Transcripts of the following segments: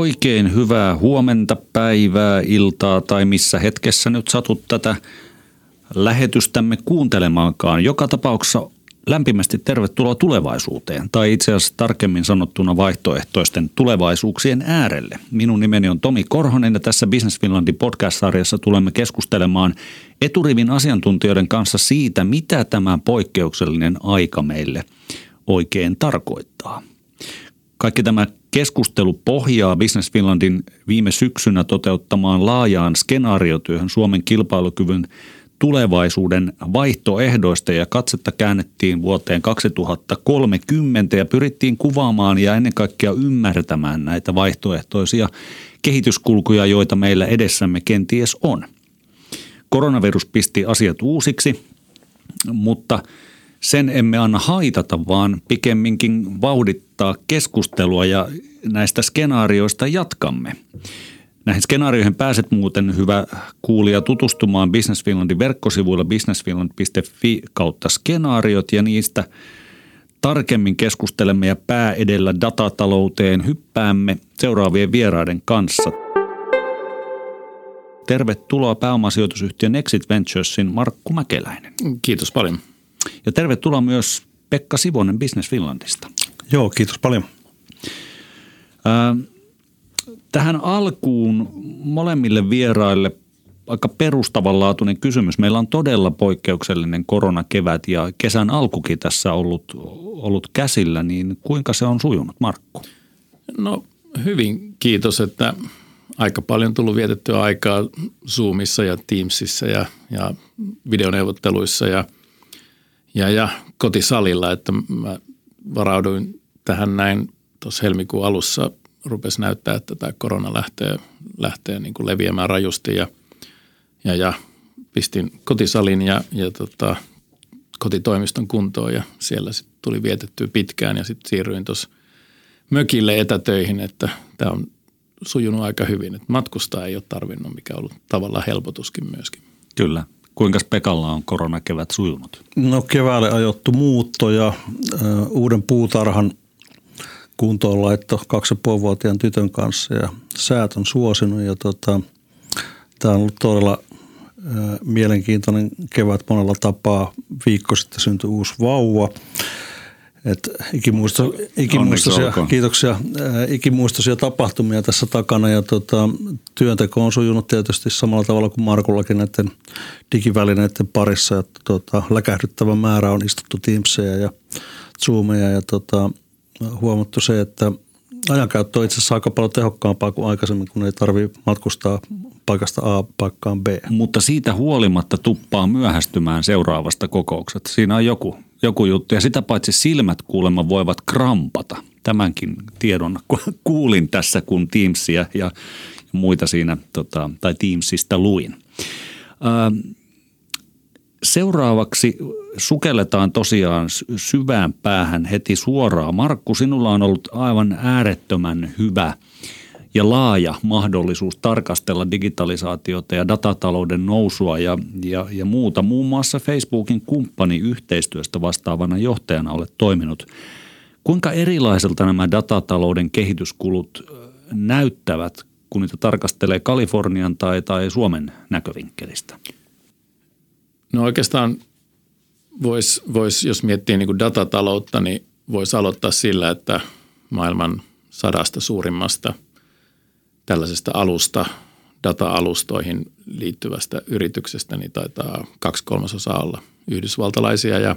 Oikein hyvää huomenta, päivää, iltaa tai missä hetkessä nyt satut tätä lähetystämme kuuntelemaankaan. Joka tapauksessa lämpimästi tervetuloa tulevaisuuteen, tai itse asiassa tarkemmin sanottuna vaihtoehtoisten tulevaisuuksien äärelle. Minun nimeni on Tomi Korhonen ja tässä Business Finlandin podcast-sarjassa tulemme keskustelemaan eturivin asiantuntijoiden kanssa siitä, mitä tämä poikkeuksellinen aika meille oikein tarkoittaa. Kaikki tämä keskustelu pohjaa Business Finlandin viime syksynä toteuttamaan laajaan skenaariotyöhön Suomen kilpailukyvyn tulevaisuuden vaihtoehdoista ja katsetta käännettiin vuoteen 2030 ja pyrittiin kuvaamaan ja ennen kaikkea ymmärtämään näitä vaihtoehtoisia kehityskulkuja, joita meillä edessämme kenties on. Koronavirus pisti asiat uusiksi, mutta sen emme anna haitata, vaan pikemminkin vauhdittaa keskustelua ja näistä skenaarioista jatkamme. Näihin skenaarioihin pääset muuten hyvä kuulija tutustumaan Business Finlandin verkkosivuilla businessfinland.fi kautta skenaariot ja niistä tarkemmin keskustelemme ja pää edellä datatalouteen hyppäämme seuraavien vieraiden kanssa. Tervetuloa pääomasijoitusyhtiön Exit Venturesin Markku Mäkeläinen. Kiitos paljon. Ja tervetuloa myös Pekka Sivonen Business Finlandista. Joo, kiitos paljon. Tähän alkuun molemmille vieraille aika perustavanlaatuinen kysymys. Meillä on todella poikkeuksellinen koronakevät ja kesän alkukin tässä ollut, ollut käsillä, niin kuinka se on sujunut, Markku? No hyvin, kiitos, että aika paljon tullut vietettyä aikaa Zoomissa ja Teamsissa ja, ja videoneuvotteluissa ja, ja, ja kotisalilla, että mä varauduin tähän näin tuossa helmikuun alussa rupesi näyttää, että tämä korona lähtee, lähtee niin kuin leviämään rajusti ja, ja, ja pistin kotisalin ja, ja tota, kotitoimiston kuntoon ja siellä sitten tuli vietettyä pitkään ja sitten siirryin tuossa mökille etätöihin, että tämä on sujunut aika hyvin. Että matkustaa ei ole tarvinnut, mikä on ollut tavallaan helpotuskin myöskin. Kyllä. Kuinka Pekalla on koronakevät sujunut? No keväälle ajottu muutto ja ö, uuden puutarhan kuntoonlaitto kaksi ja vuotiaan tytön kanssa ja säät on suosinut ja tota, tämä on ollut todella ä, mielenkiintoinen kevät monella tapaa. Viikko sitten syntyi uusi vauva. Et ikimuisto, ikimuistoisia, kiitoksia, ikimuistoisia tapahtumia tässä takana ja tota, työnteko on sujunut tietysti samalla tavalla kuin Markullakin näiden digivälineiden parissa. Ja, tota, läkähdyttävä määrä on istuttu Teamseja ja Zoomeja ja tota, huomattu se, että ajankäyttö on itse asiassa aika paljon tehokkaampaa kuin aikaisemmin, kun ei tarvitse matkustaa paikasta A paikkaan B. Mutta siitä huolimatta tuppaa myöhästymään seuraavasta kokouksesta. Siinä on joku, joku juttu ja sitä paitsi silmät kuulemma voivat krampata. Tämänkin tiedon kuulin tässä, kun Teamsia ja muita siinä, tota, tai Teamsista luin. Seuraavaksi sukelletaan tosiaan syvään päähän heti suoraan. Markku, sinulla on ollut aivan äärettömän hyvä ja laaja mahdollisuus tarkastella digitalisaatiota ja datatalouden nousua ja, ja, ja muuta. Muun muassa Facebookin kumppani yhteistyöstä vastaavana johtajana olet toiminut. Kuinka erilaiselta nämä datatalouden kehityskulut näyttävät, kun niitä tarkastelee Kalifornian tai, tai Suomen näkövinkkelistä? No oikeastaan voisi, vois, jos miettii niin datataloutta, niin voisi aloittaa sillä, että maailman sadasta suurimmasta tällaisesta alusta, data-alustoihin liittyvästä yrityksestä, niin taitaa kaksi kolmasosaa olla yhdysvaltalaisia ja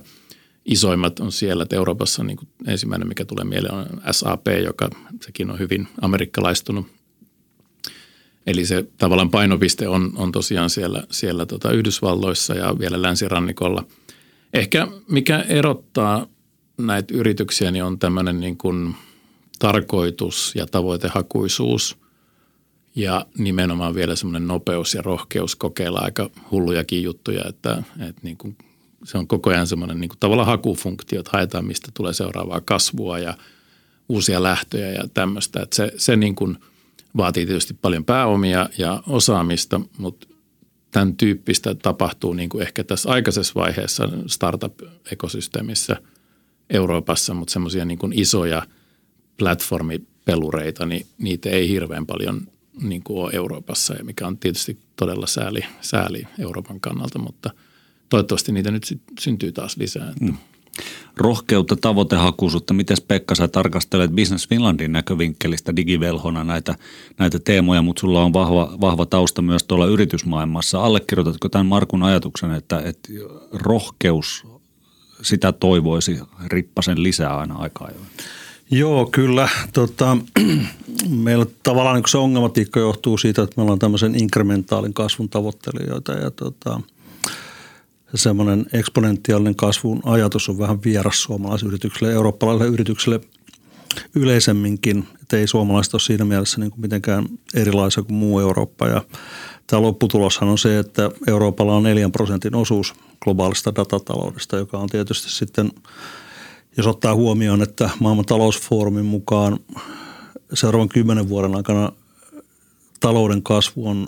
isoimmat on siellä, että Euroopassa niin kuin ensimmäinen, mikä tulee mieleen on SAP, joka sekin on hyvin amerikkalaistunut Eli se tavallaan painopiste on, on tosiaan siellä, siellä tota Yhdysvalloissa ja vielä länsirannikolla. Ehkä mikä erottaa näitä yrityksiä, niin on tämmöinen niin kuin tarkoitus ja tavoitehakuisuus ja nimenomaan vielä semmoinen nopeus ja rohkeus kokeilla aika hullujakin juttuja, että, että niin kuin se on koko ajan semmoinen niin kuin tavallaan hakufunktio, että haetaan mistä tulee seuraavaa kasvua ja uusia lähtöjä ja tämmöistä. Että se, se niin kuin – vaatii tietysti paljon pääomia ja osaamista, mutta tämän tyyppistä tapahtuu niin kuin ehkä tässä aikaisessa vaiheessa startup-ekosysteemissä Euroopassa, mutta semmoisia niin isoja platformi pelureita, niin niitä ei hirveän paljon niin kuin Euroopassa, ja mikä on tietysti todella sääli, sääli Euroopan kannalta, mutta toivottavasti niitä nyt sit syntyy taas lisää. Mm. Rohkeutta, tavoitehakuisuutta. Miten Pekka sä tarkastelet Business Finlandin näkövinkkelistä digivelhona näitä, näitä teemoja, mutta sulla on vahva, vahva tausta myös tuolla yritysmaailmassa. Allekirjoitatko tämän Markun ajatuksen, että, että rohkeus, sitä toivoisi rippasen lisää aina aikaa ajoin? Joo, kyllä. Tota, meillä tavallaan niin se ongelmatiikka johtuu siitä, että me ollaan tämmöisen inkrementaalin kasvun tavoittelijoita ja tota, semmoinen eksponentiaalinen kasvun ajatus on vähän vieras suomalaisille yrityksille, eurooppalaisille yrityksille yleisemminkin. Että ei suomalaiset ole siinä mielessä niin kuin mitenkään erilaisia kuin muu Eurooppa. Ja tämä lopputuloshan on se, että Euroopalla on 4 prosentin osuus globaalista datataloudesta, joka on tietysti sitten – jos ottaa huomioon, että maailman talousfoorumin mukaan seuraavan kymmenen vuoden aikana talouden kasvu on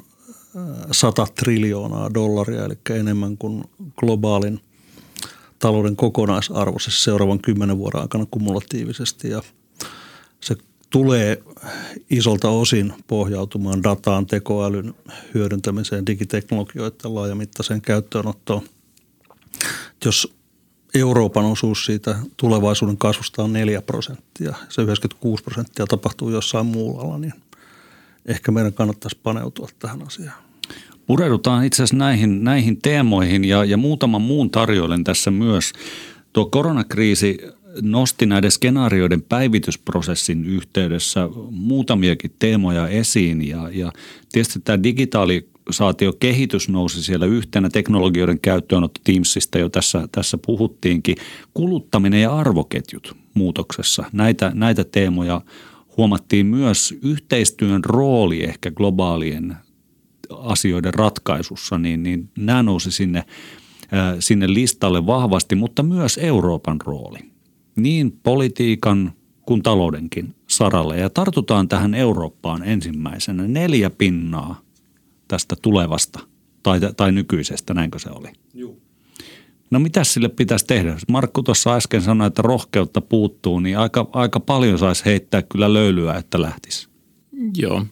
100 triljoonaa dollaria, eli enemmän kuin globaalin talouden kokonaisarvo siis seuraavan kymmenen vuoden aikana kumulatiivisesti. Ja se tulee isolta osin pohjautumaan dataan, tekoälyn hyödyntämiseen, digiteknologioiden laajamittaiseen käyttöönottoon. Jos Euroopan osuus siitä tulevaisuuden kasvusta on 4 prosenttia. Se 96 prosenttia tapahtuu jossain muualla, niin ehkä meidän kannattaisi paneutua tähän asiaan. Pureudutaan itse asiassa näihin, näihin teemoihin ja, ja muutaman muun tarjoilen tässä myös. Tuo koronakriisi nosti näiden skenaarioiden päivitysprosessin yhteydessä muutamiakin teemoja esiin ja, ja tietysti tämä digitaali kehitys nousi siellä yhtenä teknologioiden käyttöönotto Teamsista jo tässä, tässä puhuttiinkin. Kuluttaminen ja arvoketjut muutoksessa. Näitä, näitä teemoja huomattiin myös yhteistyön rooli ehkä globaalien asioiden ratkaisussa, niin, niin nämä nousi sinne, sinne listalle vahvasti, mutta myös Euroopan rooli. Niin politiikan kuin taloudenkin saralle. Ja tartutaan tähän Eurooppaan ensimmäisenä. Neljä pinnaa tästä tulevasta tai, tai nykyisestä, näinkö se oli? Joo. No mitä sille pitäisi tehdä? Markku tuossa äsken sanoi, että rohkeutta puuttuu, niin aika, aika paljon saisi heittää kyllä löylyä, että lähtisi. Joo.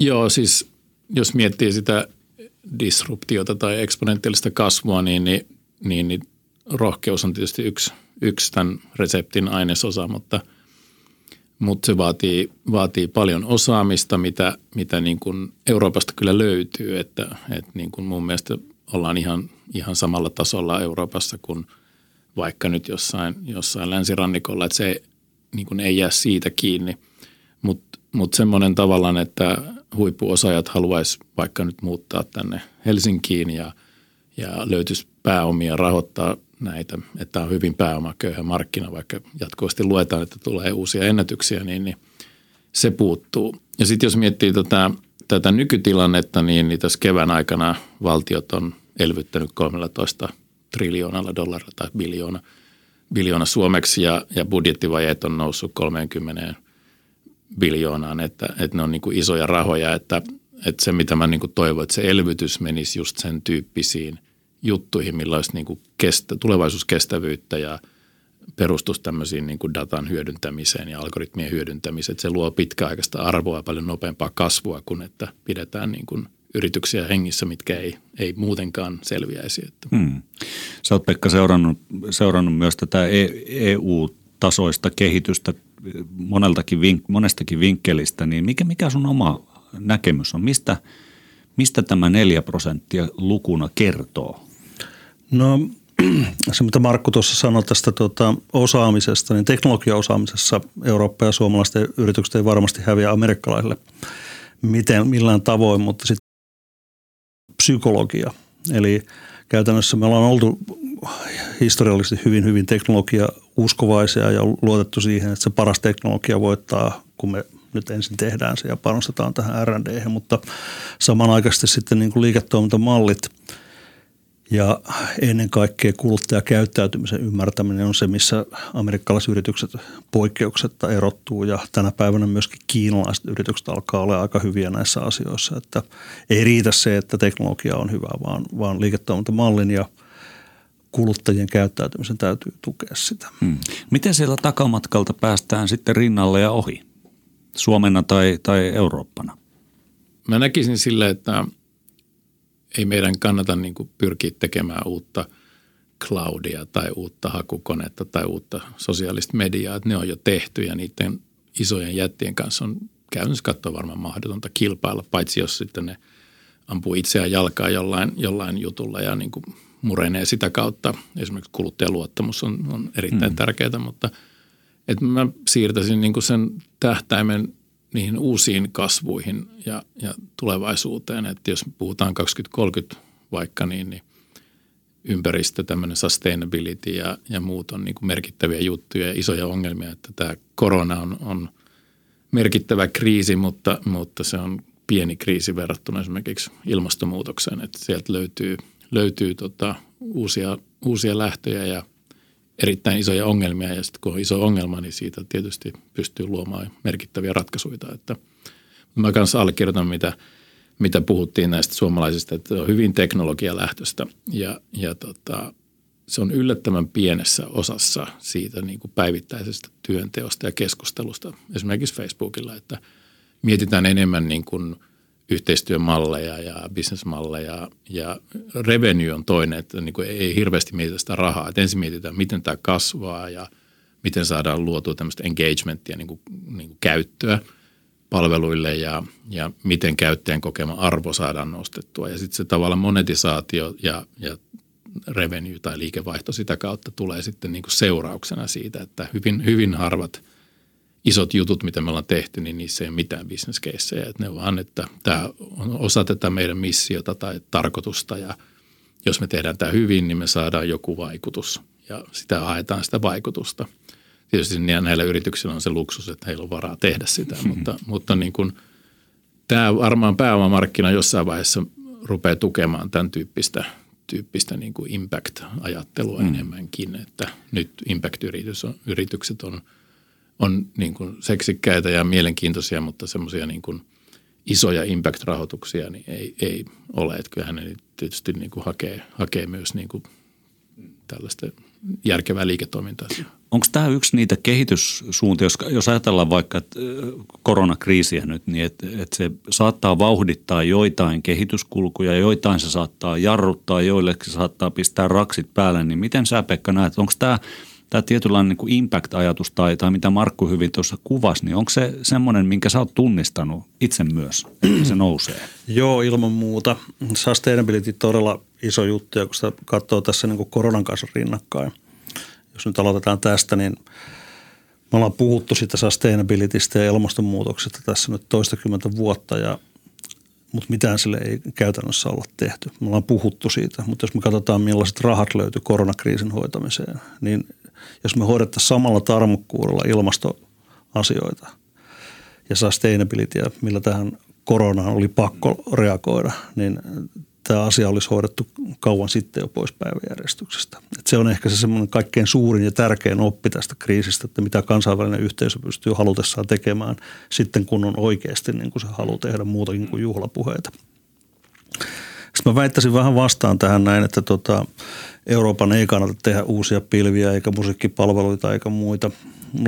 Joo, siis jos miettii sitä disruptiota tai eksponentiaalista kasvua, niin, niin, niin, niin rohkeus on tietysti yksi, yksi tämän reseptin ainesosa, mutta – mutta se vaatii, vaatii paljon osaamista, mitä, mitä niin kuin Euroopasta kyllä löytyy, että, että niin kuin mun mielestä ollaan ihan, ihan samalla tasolla Euroopassa kuin vaikka nyt jossain, jossain länsirannikolla, että se niin kuin ei jää siitä kiinni, mutta mut semmoinen tavallaan, että huippuosaajat haluaisi vaikka nyt muuttaa tänne Helsinkiin ja, ja löytyisi pääomia rahoittaa näitä, että on hyvin pääomaköyhä markkina, vaikka jatkuvasti luetaan, että tulee uusia ennätyksiä, niin, niin se puuttuu. Ja sitten jos miettii tätä, tätä nykytilannetta, niin, niin tässä kevään aikana valtiot on elvyttänyt 13 triljoonalla dollarilla tai biljoona, biljoona suomeksi ja, ja budjettivajeet on noussut 30 biljoonaan, että, että ne on niin kuin isoja rahoja, että, että se mitä mä niin kuin toivon, että se elvytys menisi just sen tyyppisiin – juttuihin, millä olisi niin kuin kestä, tulevaisuuskestävyyttä ja perustus tämmöisiin niin kuin datan hyödyntämiseen ja algoritmien hyödyntämiseen. Että se luo pitkäaikaista arvoa paljon nopeampaa kasvua kuin että pidetään niin kuin yrityksiä hengissä, mitkä ei, ei muutenkaan selviäisi. Että. Hmm. Sä oot Pekka seurannut, seurannut myös tätä EU-tasoista e kehitystä moneltakin, monestakin vinkkelistä, niin mikä, mikä sun oma näkemys on? Mistä, mistä tämä neljä prosenttia lukuna kertoo? No se, mitä Markku tuossa sanoi tästä tuota, osaamisesta, niin teknologiaosaamisessa Eurooppa ja suomalaisten yritykset ei varmasti häviä amerikkalaisille miten, millään tavoin, mutta sitten psykologia. Eli käytännössä me ollaan oltu historiallisesti hyvin, hyvin teknologia uskovaisia ja luotettu siihen, että se paras teknologia voittaa, kun me nyt ensin tehdään se ja panostetaan tähän R&D, mutta samanaikaisesti sitten niin kuin liiketoimintamallit – ja ennen kaikkea kuluttajakäyttäytymisen ymmärtäminen on se, missä amerikkalaisyritykset poikkeuksetta erottuu ja tänä päivänä myöskin kiinalaiset yritykset alkaa olla aika hyviä näissä asioissa. Että ei riitä se, että teknologia on hyvä, vaan, vaan liiketoimintamallin ja kuluttajien käyttäytymisen täytyy tukea sitä. Hmm. Miten siellä takamatkalta päästään sitten rinnalle ja ohi? Suomena tai, tai Eurooppana? Mä näkisin sille, että ei meidän kannata niin kuin pyrkiä tekemään uutta cloudia tai uutta hakukonetta tai uutta sosiaalista mediaa. Että ne on jo tehty ja niiden isojen jättien kanssa on käytännössä katsoa varmaan mahdotonta kilpailla, paitsi jos sitten ne ampuu itseään jalkaa jollain, jollain jutulla ja niin kuin murenee sitä kautta. Esimerkiksi kuluttajaluottamus on, on erittäin mm. tärkeää, mutta että mä siirtäisin niin sen tähtäimen niihin uusiin kasvuihin ja, ja tulevaisuuteen. Että jos puhutaan 2030 vaikka, niin, niin ympäristö, tämmöinen sustainability ja, ja muut on niin kuin merkittäviä juttuja ja isoja ongelmia. Että tämä korona on, on merkittävä kriisi, mutta, mutta se on pieni kriisi verrattuna esimerkiksi ilmastonmuutokseen. Että sieltä löytyy, löytyy tota uusia, uusia lähtöjä ja erittäin isoja ongelmia. Ja sitten kun on iso ongelma, niin siitä tietysti pystyy luomaan merkittäviä ratkaisuja. Että mä kanssa allekirjoitan, mitä, mitä puhuttiin näistä suomalaisista, että on hyvin teknologialähtöistä ja, ja tota, se on yllättävän pienessä osassa siitä niin kuin päivittäisestä työnteosta ja keskustelusta, esimerkiksi Facebookilla, että mietitään enemmän niin kuin yhteistyömalleja ja bisnesmalleja ja revenue on toinen, että niin kuin ei hirveästi mietitä sitä rahaa. Että ensin mietitään, miten tämä kasvaa ja miten saadaan luotua tämmöistä engagementia, niin kuin, niin kuin käyttöä palveluille ja, ja miten käyttäjän kokema arvo saadaan nostettua. Ja sitten se tavallaan monetisaatio ja, ja revenue tai liikevaihto sitä kautta tulee sitten niin kuin seurauksena siitä, että hyvin, hyvin harvat isot jutut, mitä me ollaan tehty, niin niissä ei ole mitään bisneskeissejä. Että ne vaan, että tämä on osa tätä meidän missiota tai tarkoitusta ja jos me tehdään tämä hyvin, niin me saadaan joku vaikutus ja sitä haetaan sitä vaikutusta. Tietysti näillä yrityksillä on se luksus, että heillä on varaa tehdä sitä, mm-hmm. mutta, mutta niin kuin, tämä varmaan pääomamarkkina jossain vaiheessa rupeaa tukemaan tämän tyyppistä – tyyppistä niin kuin impact-ajattelua mm. enemmänkin, että nyt impact-yritykset on, on niin kuin seksikkäitä ja mielenkiintoisia, mutta semmoisia niin kuin isoja impact-rahoituksia niin ei, ei ole. Että kyllähän ne tietysti niin kuin hakee, hakee myös niin kuin tällaista järkevää liiketoimintaa. Onko tämä yksi niitä kehityssuuntia, jos, jos ajatellaan vaikka koronakriisiä nyt, niin että et se saattaa vauhdittaa joitain kehityskulkuja, joitain se saattaa jarruttaa, joille se saattaa pistää raksit päälle, niin miten sä Pekka näet, onko tämä tämä tietynlainen niin impact-ajatus tai, tai mitä Markku hyvin tuossa kuvasi, niin onko se semmoinen, minkä sä oot tunnistanut itse myös, että se nousee? Joo, ilman muuta. Sustainability todella iso juttu, ja kun sitä katsoo tässä niin kuin koronan kanssa rinnakkain – jos nyt aloitetaan tästä, niin me ollaan puhuttu sitä sustainabilitystä ja ilmastonmuutoksesta tässä nyt toistakymmentä vuotta ja mutta mitään sille ei käytännössä olla tehty. Me ollaan puhuttu siitä, mutta jos me katsotaan millaiset rahat löytyy koronakriisin hoitamiseen, niin jos me hoidettaisiin samalla tarmokkuudella ilmastoasioita ja sustainabilityä, millä tähän koronaan oli pakko reagoida, niin tämä asia olisi hoidettu kauan sitten jo pois päiväjärjestyksestä. Et se on ehkä se semmoinen kaikkein suurin ja tärkein oppi tästä kriisistä, että mitä kansainvälinen yhteisö pystyy halutessaan tekemään sitten, kun on oikeasti niin kuin se haluaa tehdä muutakin kuin juhlapuheita. Sitten mä väittäisin vähän vastaan tähän näin, että tota, Euroopan ei kannata tehdä uusia pilviä eikä musiikkipalveluita eikä muita.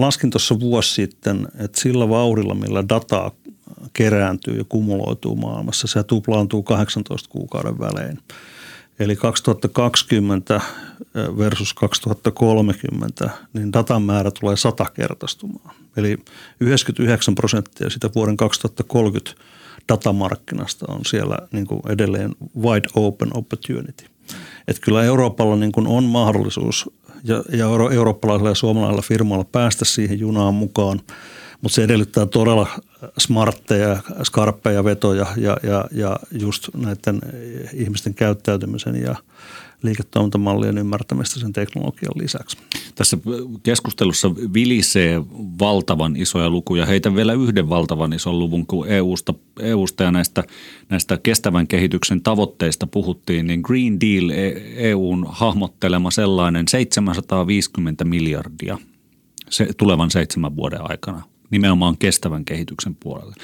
Laskin tuossa vuosi sitten, että sillä vauhdilla, millä dataa kerääntyy ja kumuloituu maailmassa. Se tuplaantuu 18 kuukauden välein. Eli 2020 versus 2030, niin datan määrä tulee satakertaistumaan. Eli 99 prosenttia sitä vuoden 2030 datamarkkinasta on siellä niin kuin edelleen wide open opportunity. Että kyllä Euroopalla niin kuin on mahdollisuus ja, ja eurooppalaisilla ja suomalaisilla firmoilla päästä siihen junaan mukaan – mutta se edellyttää todella smartteja, skarppeja vetoja ja, ja, ja just näiden ihmisten käyttäytymisen ja liiketoimintamallien ymmärtämistä sen teknologian lisäksi. Tässä keskustelussa vilisee valtavan isoja lukuja. Heitä vielä yhden valtavan ison luvun, kun EUsta, EUsta ja näistä, näistä kestävän kehityksen tavoitteista puhuttiin, niin Green Deal EUn e hahmottelema sellainen 750 miljardia se, tulevan seitsemän vuoden aikana nimenomaan kestävän kehityksen puolelle.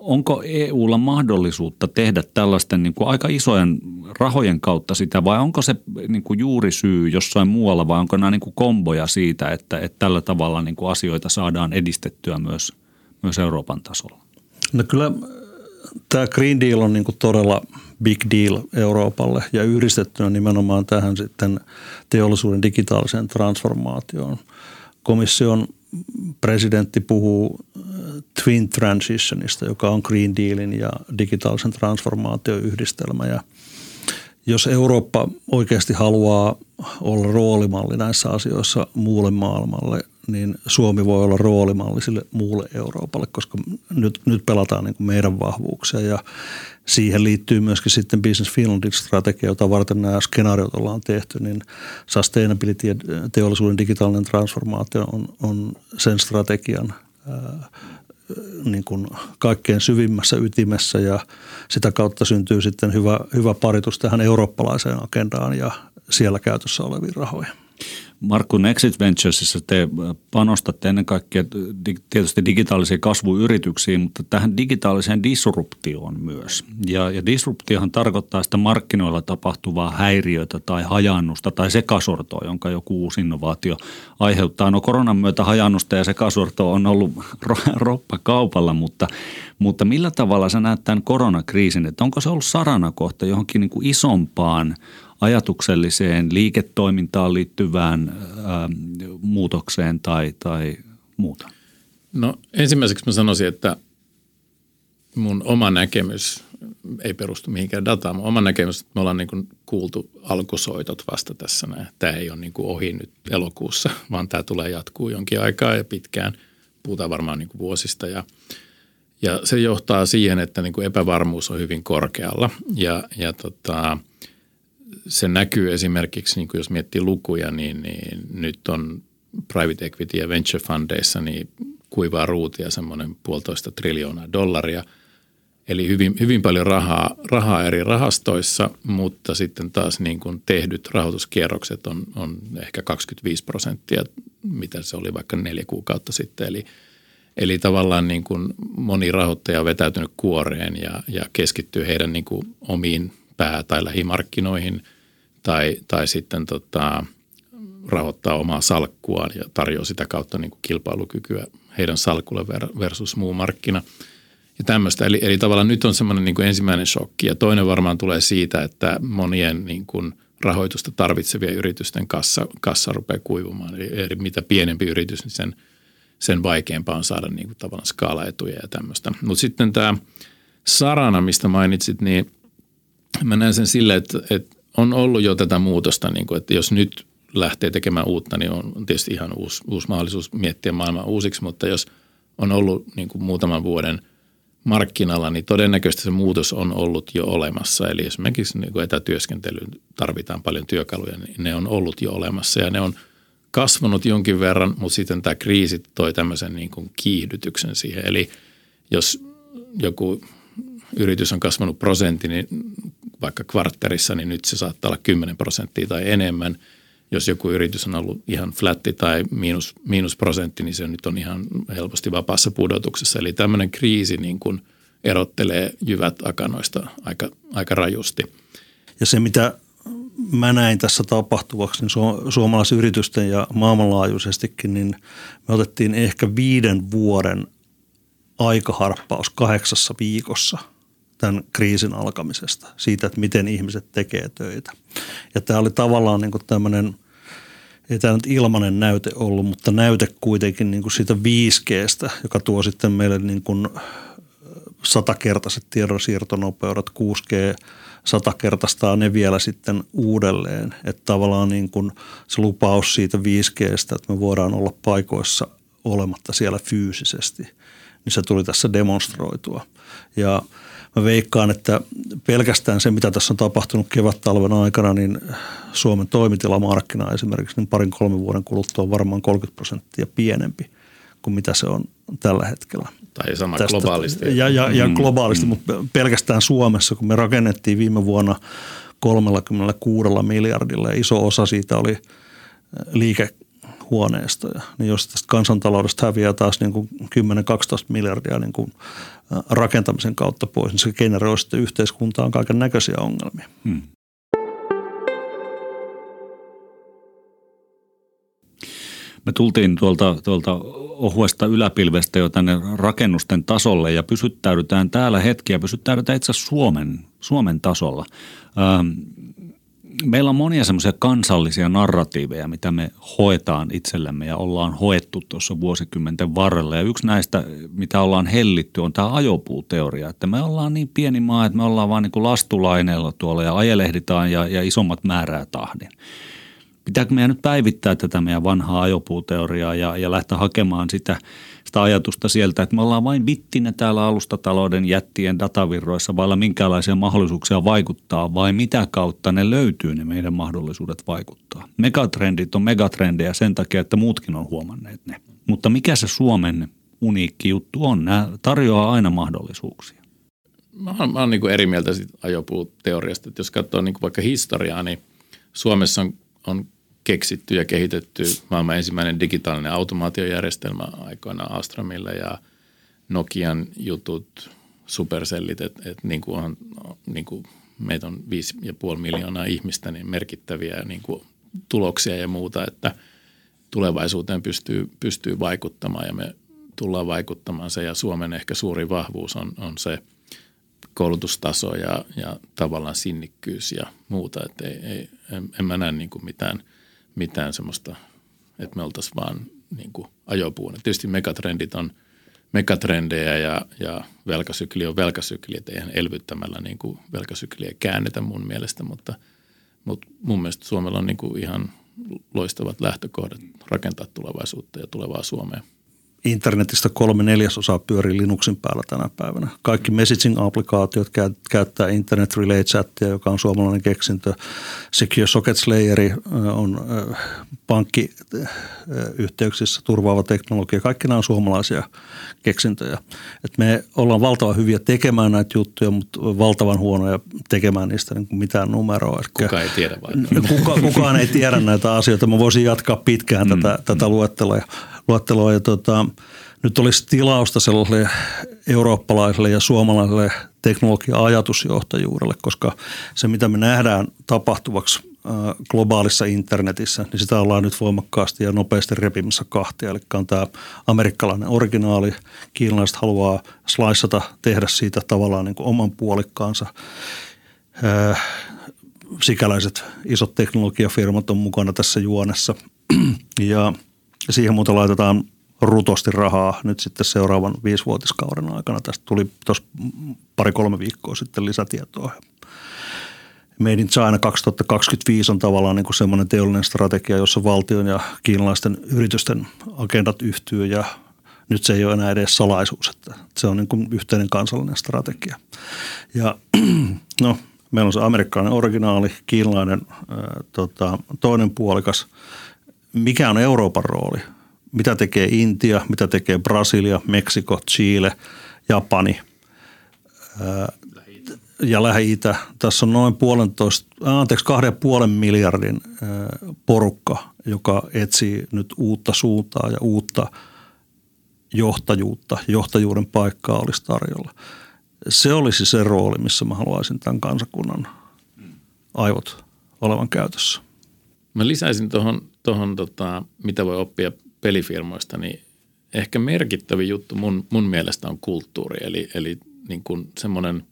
Onko EUlla mahdollisuutta tehdä tällaisten niin kuin aika isojen rahojen kautta sitä vai onko se niin kuin juurisyy jossain muualla vai onko nämä niin kuin komboja siitä, että, että tällä tavalla niin kuin asioita saadaan edistettyä myös, myös Euroopan tasolla? No kyllä tämä Green Deal on niin kuin todella big deal Euroopalle ja yhdistettynä nimenomaan tähän sitten teollisuuden digitaaliseen transformaatioon. Komission presidentti puhuu äh, Twin Transitionista, joka on Green Dealin ja digitaalisen transformaation yhdistelmä. Ja jos Eurooppa oikeasti haluaa olla roolimalli näissä asioissa muulle maailmalle, niin Suomi voi olla roolimalli sille muulle Euroopalle, koska nyt, nyt pelataan niin kuin meidän vahvuuksia ja siihen liittyy myöskin sitten Business Finlandin strategia, jota varten nämä skenaariot ollaan tehty, niin sustainability ja teollisuuden digitaalinen transformaatio on, on sen strategian ää, niin kuin kaikkein syvimmässä ytimessä ja sitä kautta syntyy sitten hyvä, hyvä paritus tähän eurooppalaiseen agendaan ja siellä käytössä oleviin rahoihin. Markku Nexit Venturesissa te panostatte ennen kaikkea tietysti digitaalisiin kasvuyrityksiin, mutta tähän digitaaliseen disruptioon myös. Ja, ja disruptiohan tarkoittaa sitä markkinoilla tapahtuvaa häiriötä tai hajannusta tai sekasortoa, jonka joku uusi innovaatio aiheuttaa. No koronan myötä hajannusta ja sekasortoa on ollut roppa kaupalla, mutta, mutta millä tavalla sä näet tämän koronakriisin, että onko se ollut sarana kohta johonkin niin kuin isompaan ajatukselliseen liiketoimintaan liittyvään ää, muutokseen tai, tai muuta? No ensimmäiseksi mä sanoisin, että mun oma näkemys ei perustu mihinkään dataan. Mun oma näkemys, että me ollaan niin kuin kuultu alkusoitot vasta tässä. Näin. Tämä ei ole niin kuin ohi nyt elokuussa, vaan tämä tulee jatkuu jonkin aikaa ja pitkään. Puhutaan varmaan niin kuin vuosista ja, ja se johtaa siihen, että niin kuin epävarmuus on hyvin korkealla ja, ja tota, se näkyy esimerkiksi, niin kuin jos miettii lukuja, niin, niin nyt on private equity ja venture fundeissa niin kuivaa ruutia semmoinen puolitoista triljoonaa dollaria. Eli hyvin, hyvin paljon rahaa, rahaa eri rahastoissa, mutta sitten taas niin kuin tehdyt rahoituskierrokset on, on ehkä 25 prosenttia, mitä se oli vaikka neljä kuukautta sitten. Eli, eli tavallaan niin kuin moni rahoittaja on vetäytynyt kuoreen ja, ja keskittyy heidän niin kuin omiin pää- tai lähimarkkinoihin tai, tai sitten tota, rahoittaa omaa salkkuaan ja tarjoaa sitä kautta niin kuin kilpailukykyä heidän salkulle versus muu markkina ja tämmöistä. Eli, eli tavallaan nyt on semmoinen niin kuin ensimmäinen shokki ja toinen varmaan tulee siitä, että monien niin kuin rahoitusta tarvitsevien yritysten kassa, kassa rupeaa kuivumaan. Eli, eli mitä pienempi yritys, niin sen, sen vaikeampaa on saada niin kuin tavallaan skaalaetuja ja tämmöistä. Mutta sitten tämä sarana, mistä mainitsit, niin mä näen sen sille, että, että on ollut jo tätä muutosta, niin kuin, että jos nyt lähtee tekemään uutta, niin on tietysti ihan uusi, uusi mahdollisuus miettiä maailmaa uusiksi, mutta jos on ollut niin kuin muutaman vuoden markkinalla, niin todennäköisesti se muutos on ollut jo olemassa. Eli esimerkiksi niin kuin etätyöskentelyyn tarvitaan paljon työkaluja, niin ne on ollut jo olemassa ja ne on kasvanut jonkin verran, mutta sitten tämä kriisi toi tämmöisen niin kuin kiihdytyksen siihen. Eli jos joku yritys on kasvanut prosentti, niin vaikka kvartterissa, niin nyt se saattaa olla 10 prosenttia tai enemmän. Jos joku yritys on ollut ihan flatti tai miinus, miinus prosentti, niin se nyt on ihan helposti vapaassa pudotuksessa. Eli tämmöinen kriisi niin kuin erottelee jyvät akanoista aika, aika rajusti. Ja se, mitä mä näin tässä tapahtuvaksi, niin su- suomalaisyritysten ja maailmanlaajuisestikin, niin me otettiin ehkä viiden vuoden aikaharppaus kahdeksassa viikossa – tämän kriisin alkamisesta, siitä, että miten ihmiset tekee töitä. Ja tämä oli tavallaan niin kuin tämmöinen, ei tämä nyt ilmainen näyte ollut, mutta näyte kuitenkin niin kuin siitä 5Gstä, joka tuo sitten meille niin kuin satakertaiset tiedonsiirtonopeudet, 6G satakertaistaa ne vielä sitten uudelleen. Että tavallaan niin kuin se lupaus siitä 5Gstä, että me voidaan olla paikoissa olematta siellä fyysisesti, niin se tuli tässä demonstroitua. Ja – mä veikkaan, että pelkästään se, mitä tässä on tapahtunut kevät-talven aikana, niin Suomen toimitilamarkkina esimerkiksi niin parin kolmen vuoden kuluttua on varmaan 30 prosenttia pienempi kuin mitä se on tällä hetkellä. Tai sama Tästä, globaalisti. Ja, ja, ja mm, globaalisti, mm. mutta pelkästään Suomessa, kun me rakennettiin viime vuonna 36 miljardilla ja iso osa siitä oli liike huoneistoja, niin jos tästä kansantaloudesta häviää taas niin kuin 10-12 miljardia niin kuin rakentamisen kautta pois, niin se generoi sitten yhteiskuntaan kaiken näköisiä ongelmia. Hmm. Me tultiin tuolta, tuolta ohuesta yläpilvestä jo tänne rakennusten tasolle ja pysyttäydytään täällä hetkiä, pysyttäydytään itse asiassa Suomen, Suomen tasolla. Ähm, meillä on monia semmoisia kansallisia narratiiveja, mitä me hoetaan itsellemme ja ollaan hoettu tuossa vuosikymmenten varrella. Ja yksi näistä, mitä ollaan hellitty, on tämä ajopuuteoria. Että me ollaan niin pieni maa, että me ollaan vaan niin kuin lastulaineella tuolla ja ajelehditaan ja, ja isommat määrää tahdin pitääkö meidän nyt päivittää tätä meidän vanhaa ajopuuteoriaa ja, ja lähteä hakemaan sitä, sitä ajatusta sieltä, että me ollaan vain vittinä täällä alustatalouden jättien datavirroissa vailla minkälaisia mahdollisuuksia vaikuttaa vai mitä kautta ne löytyy ne meidän mahdollisuudet vaikuttaa. Megatrendit on megatrendejä sen takia, että muutkin on huomanneet ne. Mutta mikä se Suomen uniikki juttu on? Nämä tarjoaa aina mahdollisuuksia. Mä oon, mä oon niin eri mieltä siitä ajopuuteoriasta, että jos katsoo niin vaikka historiaa, niin Suomessa on, on keksitty ja kehitetty maailman ensimmäinen digitaalinen automaatiojärjestelmä aikoinaan Astramille ja Nokian jutut, supersellit, että et niin kuin on, niin kuin meitä on 5,5 miljoonaa ihmistä, niin merkittäviä niin kuin tuloksia ja muuta, että tulevaisuuteen pystyy, pystyy vaikuttamaan ja me tullaan vaikuttamaan se. Ja Suomen ehkä suuri vahvuus on, on se koulutustaso ja, ja tavallaan sinnikkyys ja muuta, että ei, ei, en, en mä näe niin kuin mitään – mitään semmoista, että me oltaisiin vaan niin kuin ajopuuna. Tietysti megatrendit on megatrendejä ja, ja velkasykli on velkasykli, että eihän elvyttämällä niin kuin velkasykliä käännetä mun mielestä, mutta, mutta mun mielestä Suomella on niin kuin ihan loistavat lähtökohdat rakentaa tulevaisuutta ja tulevaa Suomea internetistä kolme neljäsosaa pyörii Linuxin päällä tänä päivänä. Kaikki messaging-applikaatiot käyttää Internet Relay Chatia, joka on suomalainen keksintö. Secure Sockets Layeri on pankkiyhteyksissä turvaava teknologia. Kaikki nämä on suomalaisia keksintöjä. Et me ollaan valtavan hyviä tekemään näitä juttuja, mutta valtavan huonoja tekemään niistä niin mitään numeroa. Kukaan ei tiedä vai? Kuka, kukaan ei tiedä näitä asioita. Mä voisin jatkaa pitkään mm. tätä, tätä luettelua luetteloa. Ja tota, nyt olisi tilausta sellaiselle eurooppalaiselle ja suomalaiselle teknologia-ajatusjohtajuudelle, koska se mitä me nähdään tapahtuvaksi globaalissa internetissä, niin sitä ollaan nyt voimakkaasti ja nopeasti repimässä kahtia. Eli on tämä amerikkalainen originaali, kiinalaiset haluaa slaissata, tehdä siitä tavallaan niin kuin oman puolikkaansa. Sikäläiset isot teknologiafirmat on mukana tässä juonessa ja siihen muuten laitetaan rutosti rahaa nyt sitten seuraavan viisivuotiskauden aikana. Tästä tuli tuossa pari-kolme viikkoa sitten lisätietoa. Made in China 2025 on tavallaan niin kuin semmoinen teollinen strategia, jossa valtion ja kiinalaisten yritysten agendat yhtyy ja nyt se ei ole enää edes salaisuus, että se on niin kuin yhteinen kansallinen strategia. Ja no, meillä on se amerikkalainen originaali, kiinalainen tota, toinen puolikas – mikä on Euroopan rooli? Mitä tekee Intia, mitä tekee Brasilia, Meksiko, Chile, Japani ja Lähi-Itä. Tässä on noin puolentoista, anteeksi, kahden puolen miljardin porukka, joka etsii nyt uutta suuntaa ja uutta johtajuutta, johtajuuden paikkaa olisi tarjolla. Se olisi se rooli, missä mä haluaisin tämän kansakunnan aivot olevan käytössä. Mä lisäisin tuohon tuohon, tota, mitä voi oppia pelifirmoista, niin ehkä merkittävin juttu mun, mun mielestä on kulttuuri. Eli, eli niin kuin semmoinen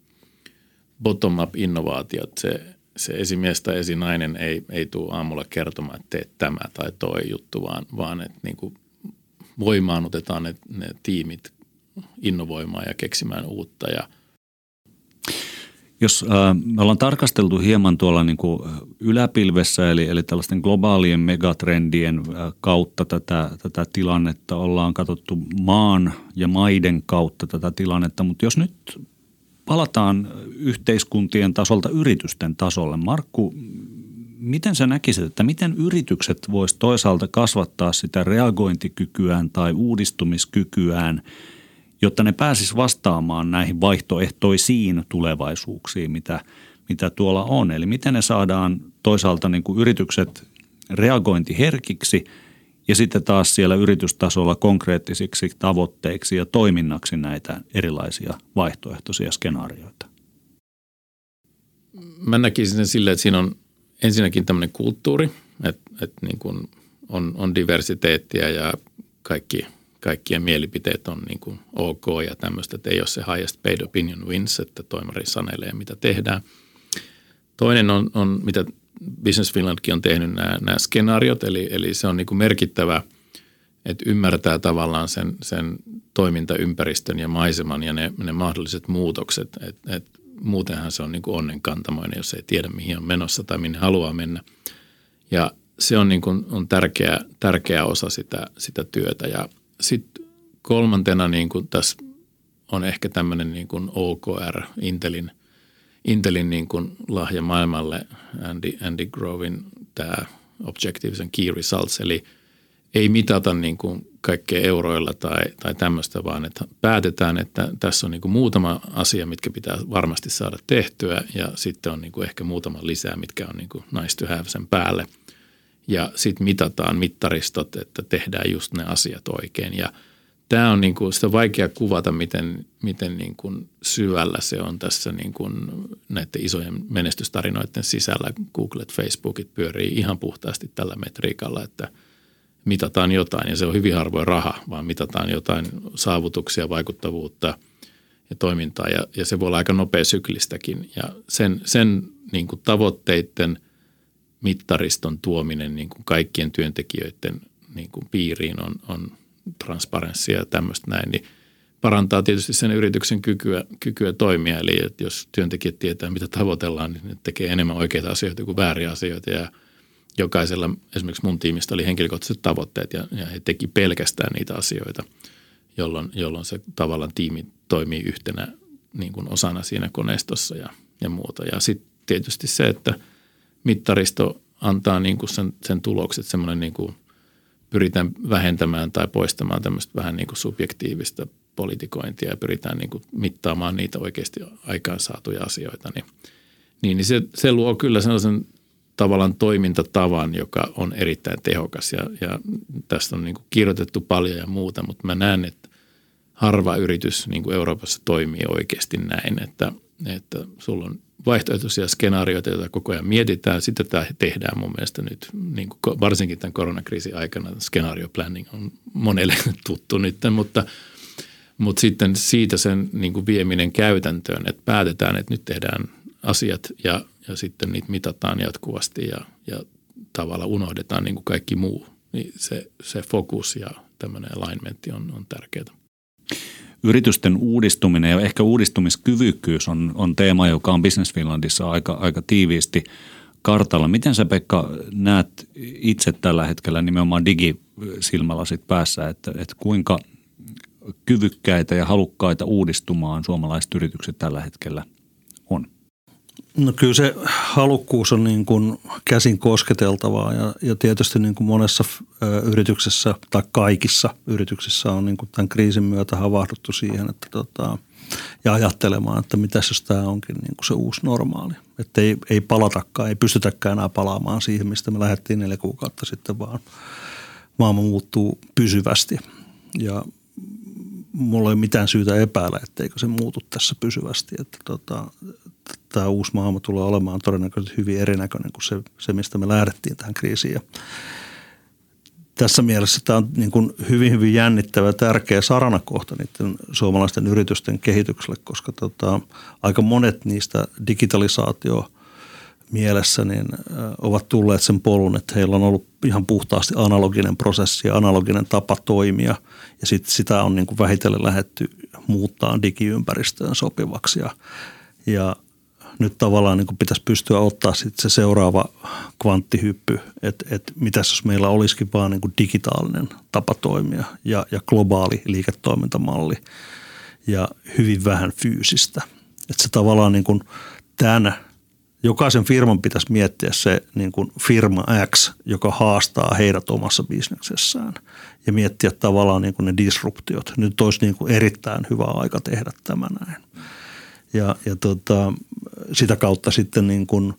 bottom-up innovaatio, että se, se esimies tai esinainen ei, ei tule aamulla kertomaan, että tee tämä tai toi juttu, vaan, vaan että niin kuin voimaanutetaan ne, ne tiimit innovoimaan ja keksimään uutta ja – jos äh, me ollaan tarkasteltu hieman tuolla niin kuin yläpilvessä, eli, eli tällaisten globaalien megatrendien äh, kautta tätä, tätä tilannetta, ollaan katsottu maan ja maiden kautta tätä tilannetta, mutta jos nyt palataan yhteiskuntien tasolta yritysten tasolle, Markku, miten sä näkisit, että miten yritykset vois toisaalta kasvattaa sitä reagointikykyään tai uudistumiskykyään – jotta ne pääsis vastaamaan näihin vaihtoehtoisiin tulevaisuuksiin, mitä, mitä tuolla on. Eli miten ne saadaan toisaalta niin kuin yritykset reagointiherkiksi ja sitten taas siellä yritystasolla konkreettisiksi tavoitteiksi ja toiminnaksi näitä erilaisia vaihtoehtoisia skenaarioita? Mä näkisin sen silleen, että siinä on ensinnäkin tämmöinen kulttuuri, että, että niin kuin on, on diversiteettiä ja kaikki, kaikkien mielipiteet on niin kuin ok ja tämmöistä, että ei ole se highest paid opinion wins, että toimari sanelee mitä tehdään. Toinen on, on mitä Business Finlandkin on tehnyt nämä, nämä skenaariot, eli, eli se on niin kuin merkittävä, että ymmärtää tavallaan sen, sen toimintaympäristön ja maiseman ja ne, ne mahdolliset muutokset. Et, et muutenhan se on niin kuin onnenkantamoinen, jos ei tiedä mihin on menossa tai minne haluaa mennä. Ja se on, niin kuin, on tärkeä, tärkeä osa sitä, sitä työtä. Ja sitten kolmantena niin kuin tässä on ehkä tämmöinen niin kuin OKR, Intelin, Intelin niin kuin lahja maailmalle, Andy, Andy Grovin tämä Objectives and Key Results, eli ei mitata niin kuin kaikkea euroilla tai, tai tämmöistä, vaan että päätetään, että tässä on niin kuin muutama asia, mitkä pitää varmasti saada tehtyä ja sitten on niin kuin ehkä muutama lisää, mitkä on niin kuin nice to have sen päälle – ja sitten mitataan mittaristot, että tehdään just ne asiat oikein. Ja tämä on niin kuin, sitä vaikea kuvata, miten, miten niin kuin syvällä se on tässä niin kuin näiden isojen menestystarinoiden sisällä. Googlet, Facebookit pyörii ihan puhtaasti tällä metriikalla, että mitataan jotain ja se on hyvin harvoin raha, vaan mitataan jotain saavutuksia, vaikuttavuutta ja toimintaa ja, ja se voi olla aika nopea syklistäkin ja sen, sen niin tavoitteiden – mittariston tuominen niin kuin kaikkien työntekijöiden niin kuin piiriin on, on transparenssia ja tämmöistä näin, niin parantaa tietysti sen yrityksen kykyä, kykyä toimia. Eli että jos työntekijät tietää, mitä tavoitellaan, niin ne tekee enemmän oikeita asioita kuin vääriä asioita. Ja jokaisella, esimerkiksi mun tiimistä oli henkilökohtaiset tavoitteet ja, ja he teki pelkästään niitä asioita, jolloin, jolloin se tavallaan tiimi toimii yhtenä niin kuin osana siinä koneistossa ja, ja muuta. Ja sitten tietysti se, että – mittaristo antaa niin kuin sen, sen tulokset, semmoinen niin kuin pyritään vähentämään tai poistamaan tämmöistä vähän niin kuin subjektiivista politikointia ja pyritään niin kuin mittaamaan niitä oikeasti aikaansaatuja asioita, niin, niin, niin se, se luo kyllä sellaisen tavallaan toimintatavan, joka on erittäin tehokas ja, ja tästä on niin kuin kirjoitettu paljon ja muuta, mutta mä näen, että harva yritys niin kuin Euroopassa toimii oikeasti näin, että, että sulla on vaihtoehtoisia skenaarioita, joita koko ajan mietitään. Sitten tämä tehdään mun mielestä nyt, niin kuin varsinkin tämän koronakriisin aikana, scenario planning on monelle tuttu nyt, mutta, mutta sitten siitä sen niin kuin vieminen käytäntöön, että päätetään, että nyt tehdään asiat ja, ja sitten niitä mitataan jatkuvasti ja, ja tavallaan unohdetaan niin kuin kaikki muu. Niin se, se fokus ja tämmöinen alignmentti on, on tärkeää yritysten uudistuminen ja ehkä uudistumiskyvykkyys on, on teema, joka on Business Finlandissa aika, aika tiiviisti kartalla. Miten sä Pekka näet itse tällä hetkellä nimenomaan digisilmälasit päässä, että, että kuinka kyvykkäitä ja halukkaita uudistumaan suomalaiset yritykset tällä hetkellä on? No kyllä se halukkuus on niin kuin käsin kosketeltavaa ja, ja tietysti niin kuin monessa yrityksessä tai kaikissa yrityksissä on niin kuin tämän kriisin myötä havahduttu siihen, että tota, ja ajattelemaan, että mitä jos tämä onkin niin kuin se uusi normaali. Että ei, ei palatakaan, ei pystytäkään enää palaamaan siihen, mistä me lähdettiin neljä kuukautta sitten, vaan maailma muuttuu pysyvästi. Ja mulla ei ole mitään syytä epäillä, etteikö se muutu tässä pysyvästi. Että tota, tämä uusi maailma tulee olemaan todennäköisesti hyvin erinäköinen kuin se, se mistä me lähdettiin tähän kriisiin. Ja tässä mielessä tämä on niin kuin hyvin, hyvin jännittävä tärkeä saranakohta niiden suomalaisten yritysten kehitykselle, koska tota, aika monet niistä digitalisaatio mielessä niin ovat tulleet sen polun, että heillä on ollut ihan puhtaasti analoginen prosessi ja analoginen tapa toimia ja sit sitä on niin kuin vähitellen lähetty muuttaa digiympäristöön sopivaksi ja, ja nyt tavallaan niin kuin pitäisi pystyä ottaa sitten se seuraava kvanttihyppy, että, että mitäs jos meillä olisikin vaan niin kuin digitaalinen tapa toimia ja, ja globaali liiketoimintamalli ja hyvin vähän fyysistä. Että se tavallaan niin kuin tämän jokaisen firman pitäisi miettiä se niin kuin firma X, joka haastaa heidät omassa bisneksessään ja miettiä tavallaan niin kuin ne disruptiot. Nyt olisi niin kuin erittäin hyvä aika tehdä tämä näin. Ja, ja tota, sitä kautta sitten niin kuin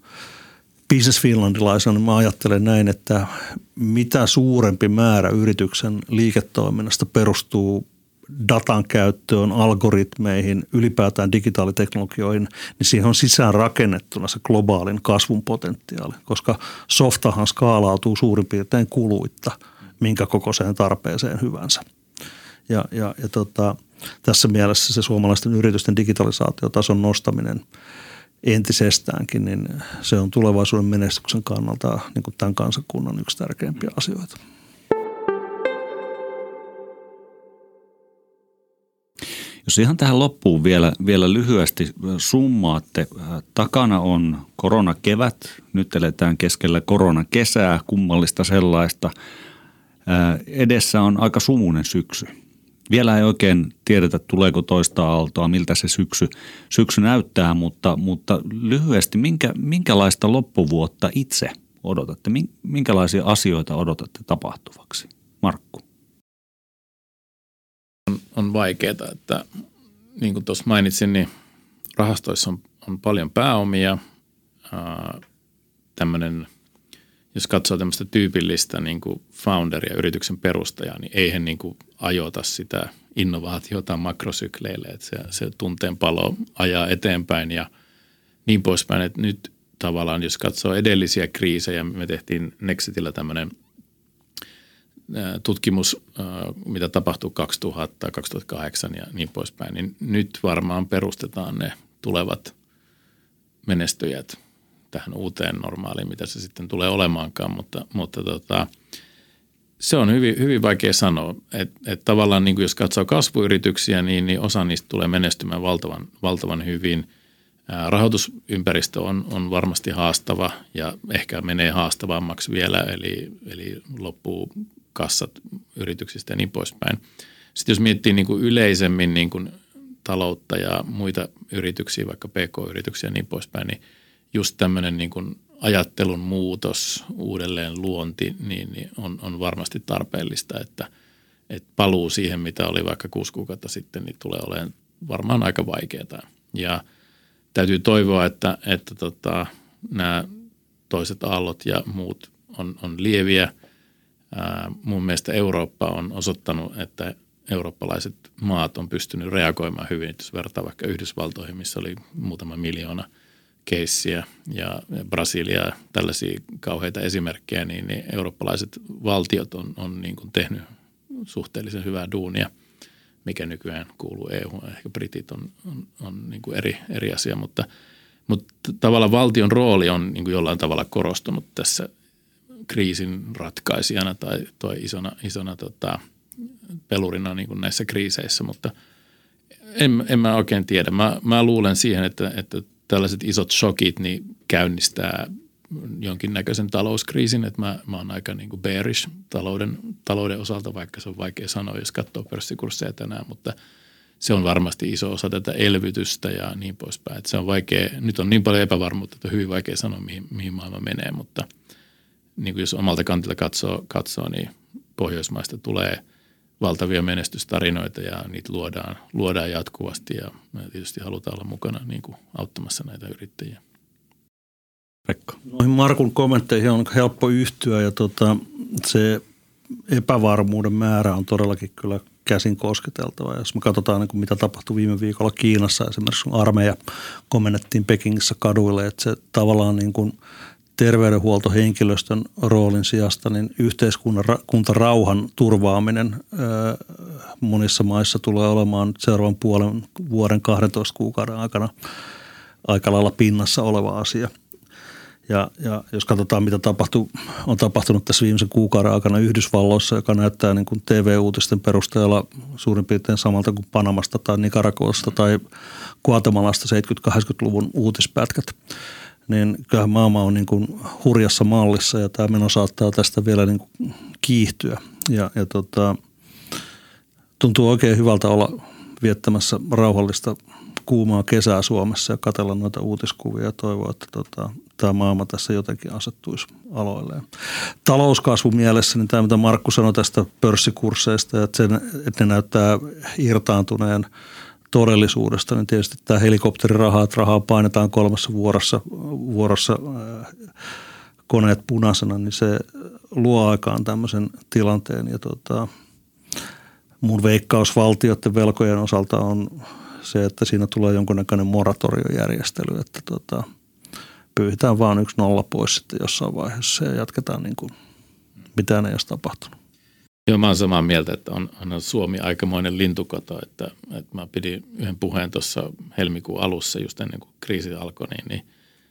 Business Finlandilaisena niin mä ajattelen näin, että mitä suurempi määrä yrityksen liiketoiminnasta perustuu datan käyttöön, algoritmeihin, ylipäätään digitaaliteknologioihin, niin siihen on sisään rakennettuna se globaalin kasvun potentiaali, koska softahan skaalautuu suurin piirtein kuluitta, minkä kokoiseen tarpeeseen hyvänsä. Ja, ja, ja tota, tässä mielessä se suomalaisten yritysten digitalisaatiotason nostaminen entisestäänkin, niin se on tulevaisuuden menestyksen kannalta niin kuin tämän kansakunnan yksi tärkeimpiä asioita. Jos ihan tähän loppuun vielä, vielä lyhyesti summaatte. Takana on koronakevät, nyt eletään keskellä koronakesää, kummallista sellaista. Edessä on aika sumunen syksy. Vielä ei oikein tiedetä, tuleeko toista aaltoa, miltä se syksy, syksy näyttää, mutta, mutta lyhyesti, minkä, minkälaista loppuvuotta itse odotatte? Minkälaisia asioita odotatte tapahtuvaksi? Markku on, on vaikeaa, että niin kuin tuossa mainitsin, niin rahastoissa on, on paljon pääomia. tämmöinen, jos katsoo tämmöistä tyypillistä niin kuin founderia, yrityksen perustajaa, niin eihän niin kuin ajota sitä innovaatiota makrosykleille, että se, se tunteen palo ajaa eteenpäin ja niin poispäin, että nyt tavallaan jos katsoo edellisiä kriisejä, me tehtiin Nexitillä tämmöinen – tutkimus, mitä tapahtui 2000, 2008 ja niin poispäin, niin nyt varmaan perustetaan ne tulevat menestyjät tähän uuteen normaaliin, mitä se sitten tulee olemaankaan, mutta, mutta tota, se on hyvin, hyvin vaikea sanoa. Että et tavallaan niin kuin jos katsoo kasvuyrityksiä, niin, niin osa niistä tulee menestymään valtavan, valtavan hyvin. Rahoitusympäristö on, on varmasti haastava ja ehkä menee haastavammaksi vielä, eli, eli loppuu kassat yrityksistä ja niin poispäin. Sitten jos miettii niin kuin yleisemmin niin kuin taloutta ja muita yrityksiä, vaikka pk-yrityksiä ja niin poispäin, niin just tämmöinen niin kuin ajattelun muutos, uudelleen luonti, niin, niin on, on varmasti tarpeellista, että, että paluu siihen, mitä oli vaikka kuusi kuukautta sitten, niin tulee olemaan varmaan aika vaikeaa. Ja täytyy toivoa, että, että tota, nämä toiset aallot ja muut on, on lieviä – mun mielestä Eurooppa on osoittanut, että eurooppalaiset maat on pystynyt reagoimaan hyvin. Jos vaikka Yhdysvaltoihin, missä oli muutama miljoona keissiä ja Brasilia, tällaisia kauheita esimerkkejä, niin, niin eurooppalaiset valtiot on, on niin kuin tehnyt suhteellisen hyvää duunia, mikä nykyään kuuluu EU. Ehkä britit on, on, on niin kuin eri, eri asia, mutta, mutta tavallaan valtion rooli on niin kuin jollain tavalla korostunut tässä kriisin ratkaisijana tai toi isona, isona tota, pelurina niin kuin näissä kriiseissä, mutta en, en mä oikein tiedä. Mä, mä luulen siihen, että, että tällaiset isot shokit niin käynnistää jonkinnäköisen talouskriisin, että mä, mä oon aika niin kuin bearish talouden, talouden osalta, vaikka se on vaikea sanoa, jos katsoo pörssikursseja tänään, mutta se on varmasti iso osa tätä elvytystä ja niin poispäin. Että se on vaikea, nyt on niin paljon epävarmuutta, että on hyvin vaikea sanoa, mihin, mihin maailma menee, mutta – niin kuin jos omalta kantilta katsoo, katsoo, niin Pohjoismaista tulee valtavia menestystarinoita ja niitä luodaan, luodaan jatkuvasti ja me tietysti halutaan olla mukana niin kuin auttamassa näitä yrittäjiä. Pekka. Noihin Markun kommentteihin on helppo yhtyä ja tota, se epävarmuuden määrä on todellakin kyllä käsin kosketeltava. Jos me katsotaan, niin kuin mitä tapahtui viime viikolla Kiinassa, esimerkiksi kun armeija komennettiin Pekingissä kaduille, että se tavallaan niin kuin – terveydenhuoltohenkilöstön roolin sijasta, niin yhteiskuntarauhan turvaaminen monissa maissa tulee olemaan seuraavan puolen vuoden 12 kuukauden aikana aika lailla pinnassa oleva asia. Ja, ja jos katsotaan, mitä tapahtu, on tapahtunut tässä viimeisen kuukauden aikana Yhdysvalloissa, joka näyttää niin kuin TV-uutisten perusteella suurin piirtein samalta kuin Panamasta tai Nicaraguasta tai Guatemalasta 70-80-luvun uutispätkät – niin kyllähän maailma on niin kuin hurjassa mallissa ja tämä meno saattaa tästä vielä niin kuin kiihtyä. Ja, ja tota, tuntuu oikein hyvältä olla viettämässä rauhallista kuumaa kesää Suomessa ja katsella noita uutiskuvia ja toivoa, että tota, tämä maailma tässä jotenkin asettuisi aloilleen. Talouskasvu mielessä, niin tämä mitä Markku sanoi tästä pörssikursseista, että, sen, että ne näyttää irtaantuneen todellisuudesta, niin tietysti tämä helikopteriraha, että rahaa painetaan kolmessa vuorossa, vuorossa koneet punaisena, niin se luo aikaan tämmöisen tilanteen. Ja tota, mun veikkaus valtioiden velkojen osalta on se, että siinä tulee jonkunnäköinen moratoriojärjestely, että tota, pyyhitään vaan yksi nolla pois sitten jossain vaiheessa ja jatketaan niin kuin mitään ei olisi tapahtunut. Joo, mä oon samaa mieltä, että on, on Suomi aikamoinen lintukoto, että, että mä pidin yhden puheen tuossa helmikuun alussa just ennen kuin kriisi alkoi, niin, niin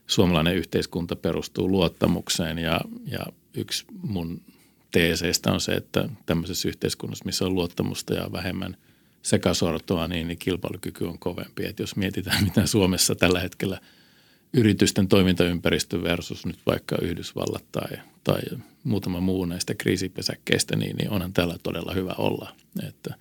suomalainen yhteiskunta perustuu luottamukseen ja, ja yksi mun teeseistä on se, että tämmöisessä yhteiskunnassa, missä on luottamusta ja vähemmän sekasortoa, niin, niin kilpailukyky on kovempi. Että jos mietitään, mitä Suomessa tällä hetkellä yritysten toimintaympäristö versus nyt vaikka Yhdysvallat tai, tai muutama muu näistä kriisipesäkkeistä, niin, niin onhan täällä todella hyvä olla. Että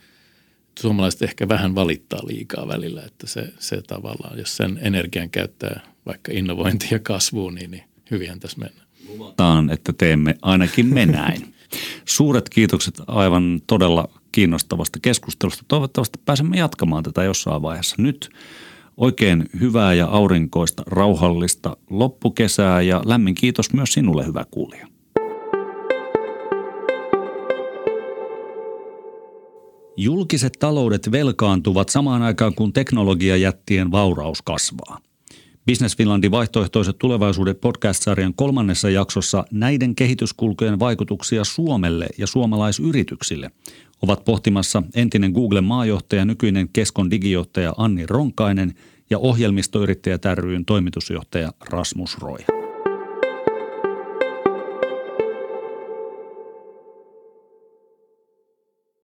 suomalaiset ehkä vähän valittaa liikaa välillä, että se, se tavallaan, jos sen energian käyttää vaikka innovointiin ja kasvuun, niin, niin hyvinhän tässä mennään. Luvataan, että teemme ainakin me näin. Suuret kiitokset aivan todella kiinnostavasta keskustelusta. Toivottavasti pääsemme jatkamaan tätä jossain vaiheessa. Nyt oikein hyvää ja aurinkoista, rauhallista loppukesää ja lämmin kiitos myös sinulle, hyvä kuulija. Julkiset taloudet velkaantuvat samaan aikaan, kun teknologiajättien vauraus kasvaa. Business Finlandin vaihtoehtoiset tulevaisuudet podcast-sarjan kolmannessa jaksossa näiden kehityskulkujen vaikutuksia Suomelle ja suomalaisyrityksille ovat pohtimassa entinen Googlen maajohtaja, nykyinen Keskon digijohtaja Anni Ronkainen ja ohjelmistoyrittäjä ryn toimitusjohtaja Rasmus Roy.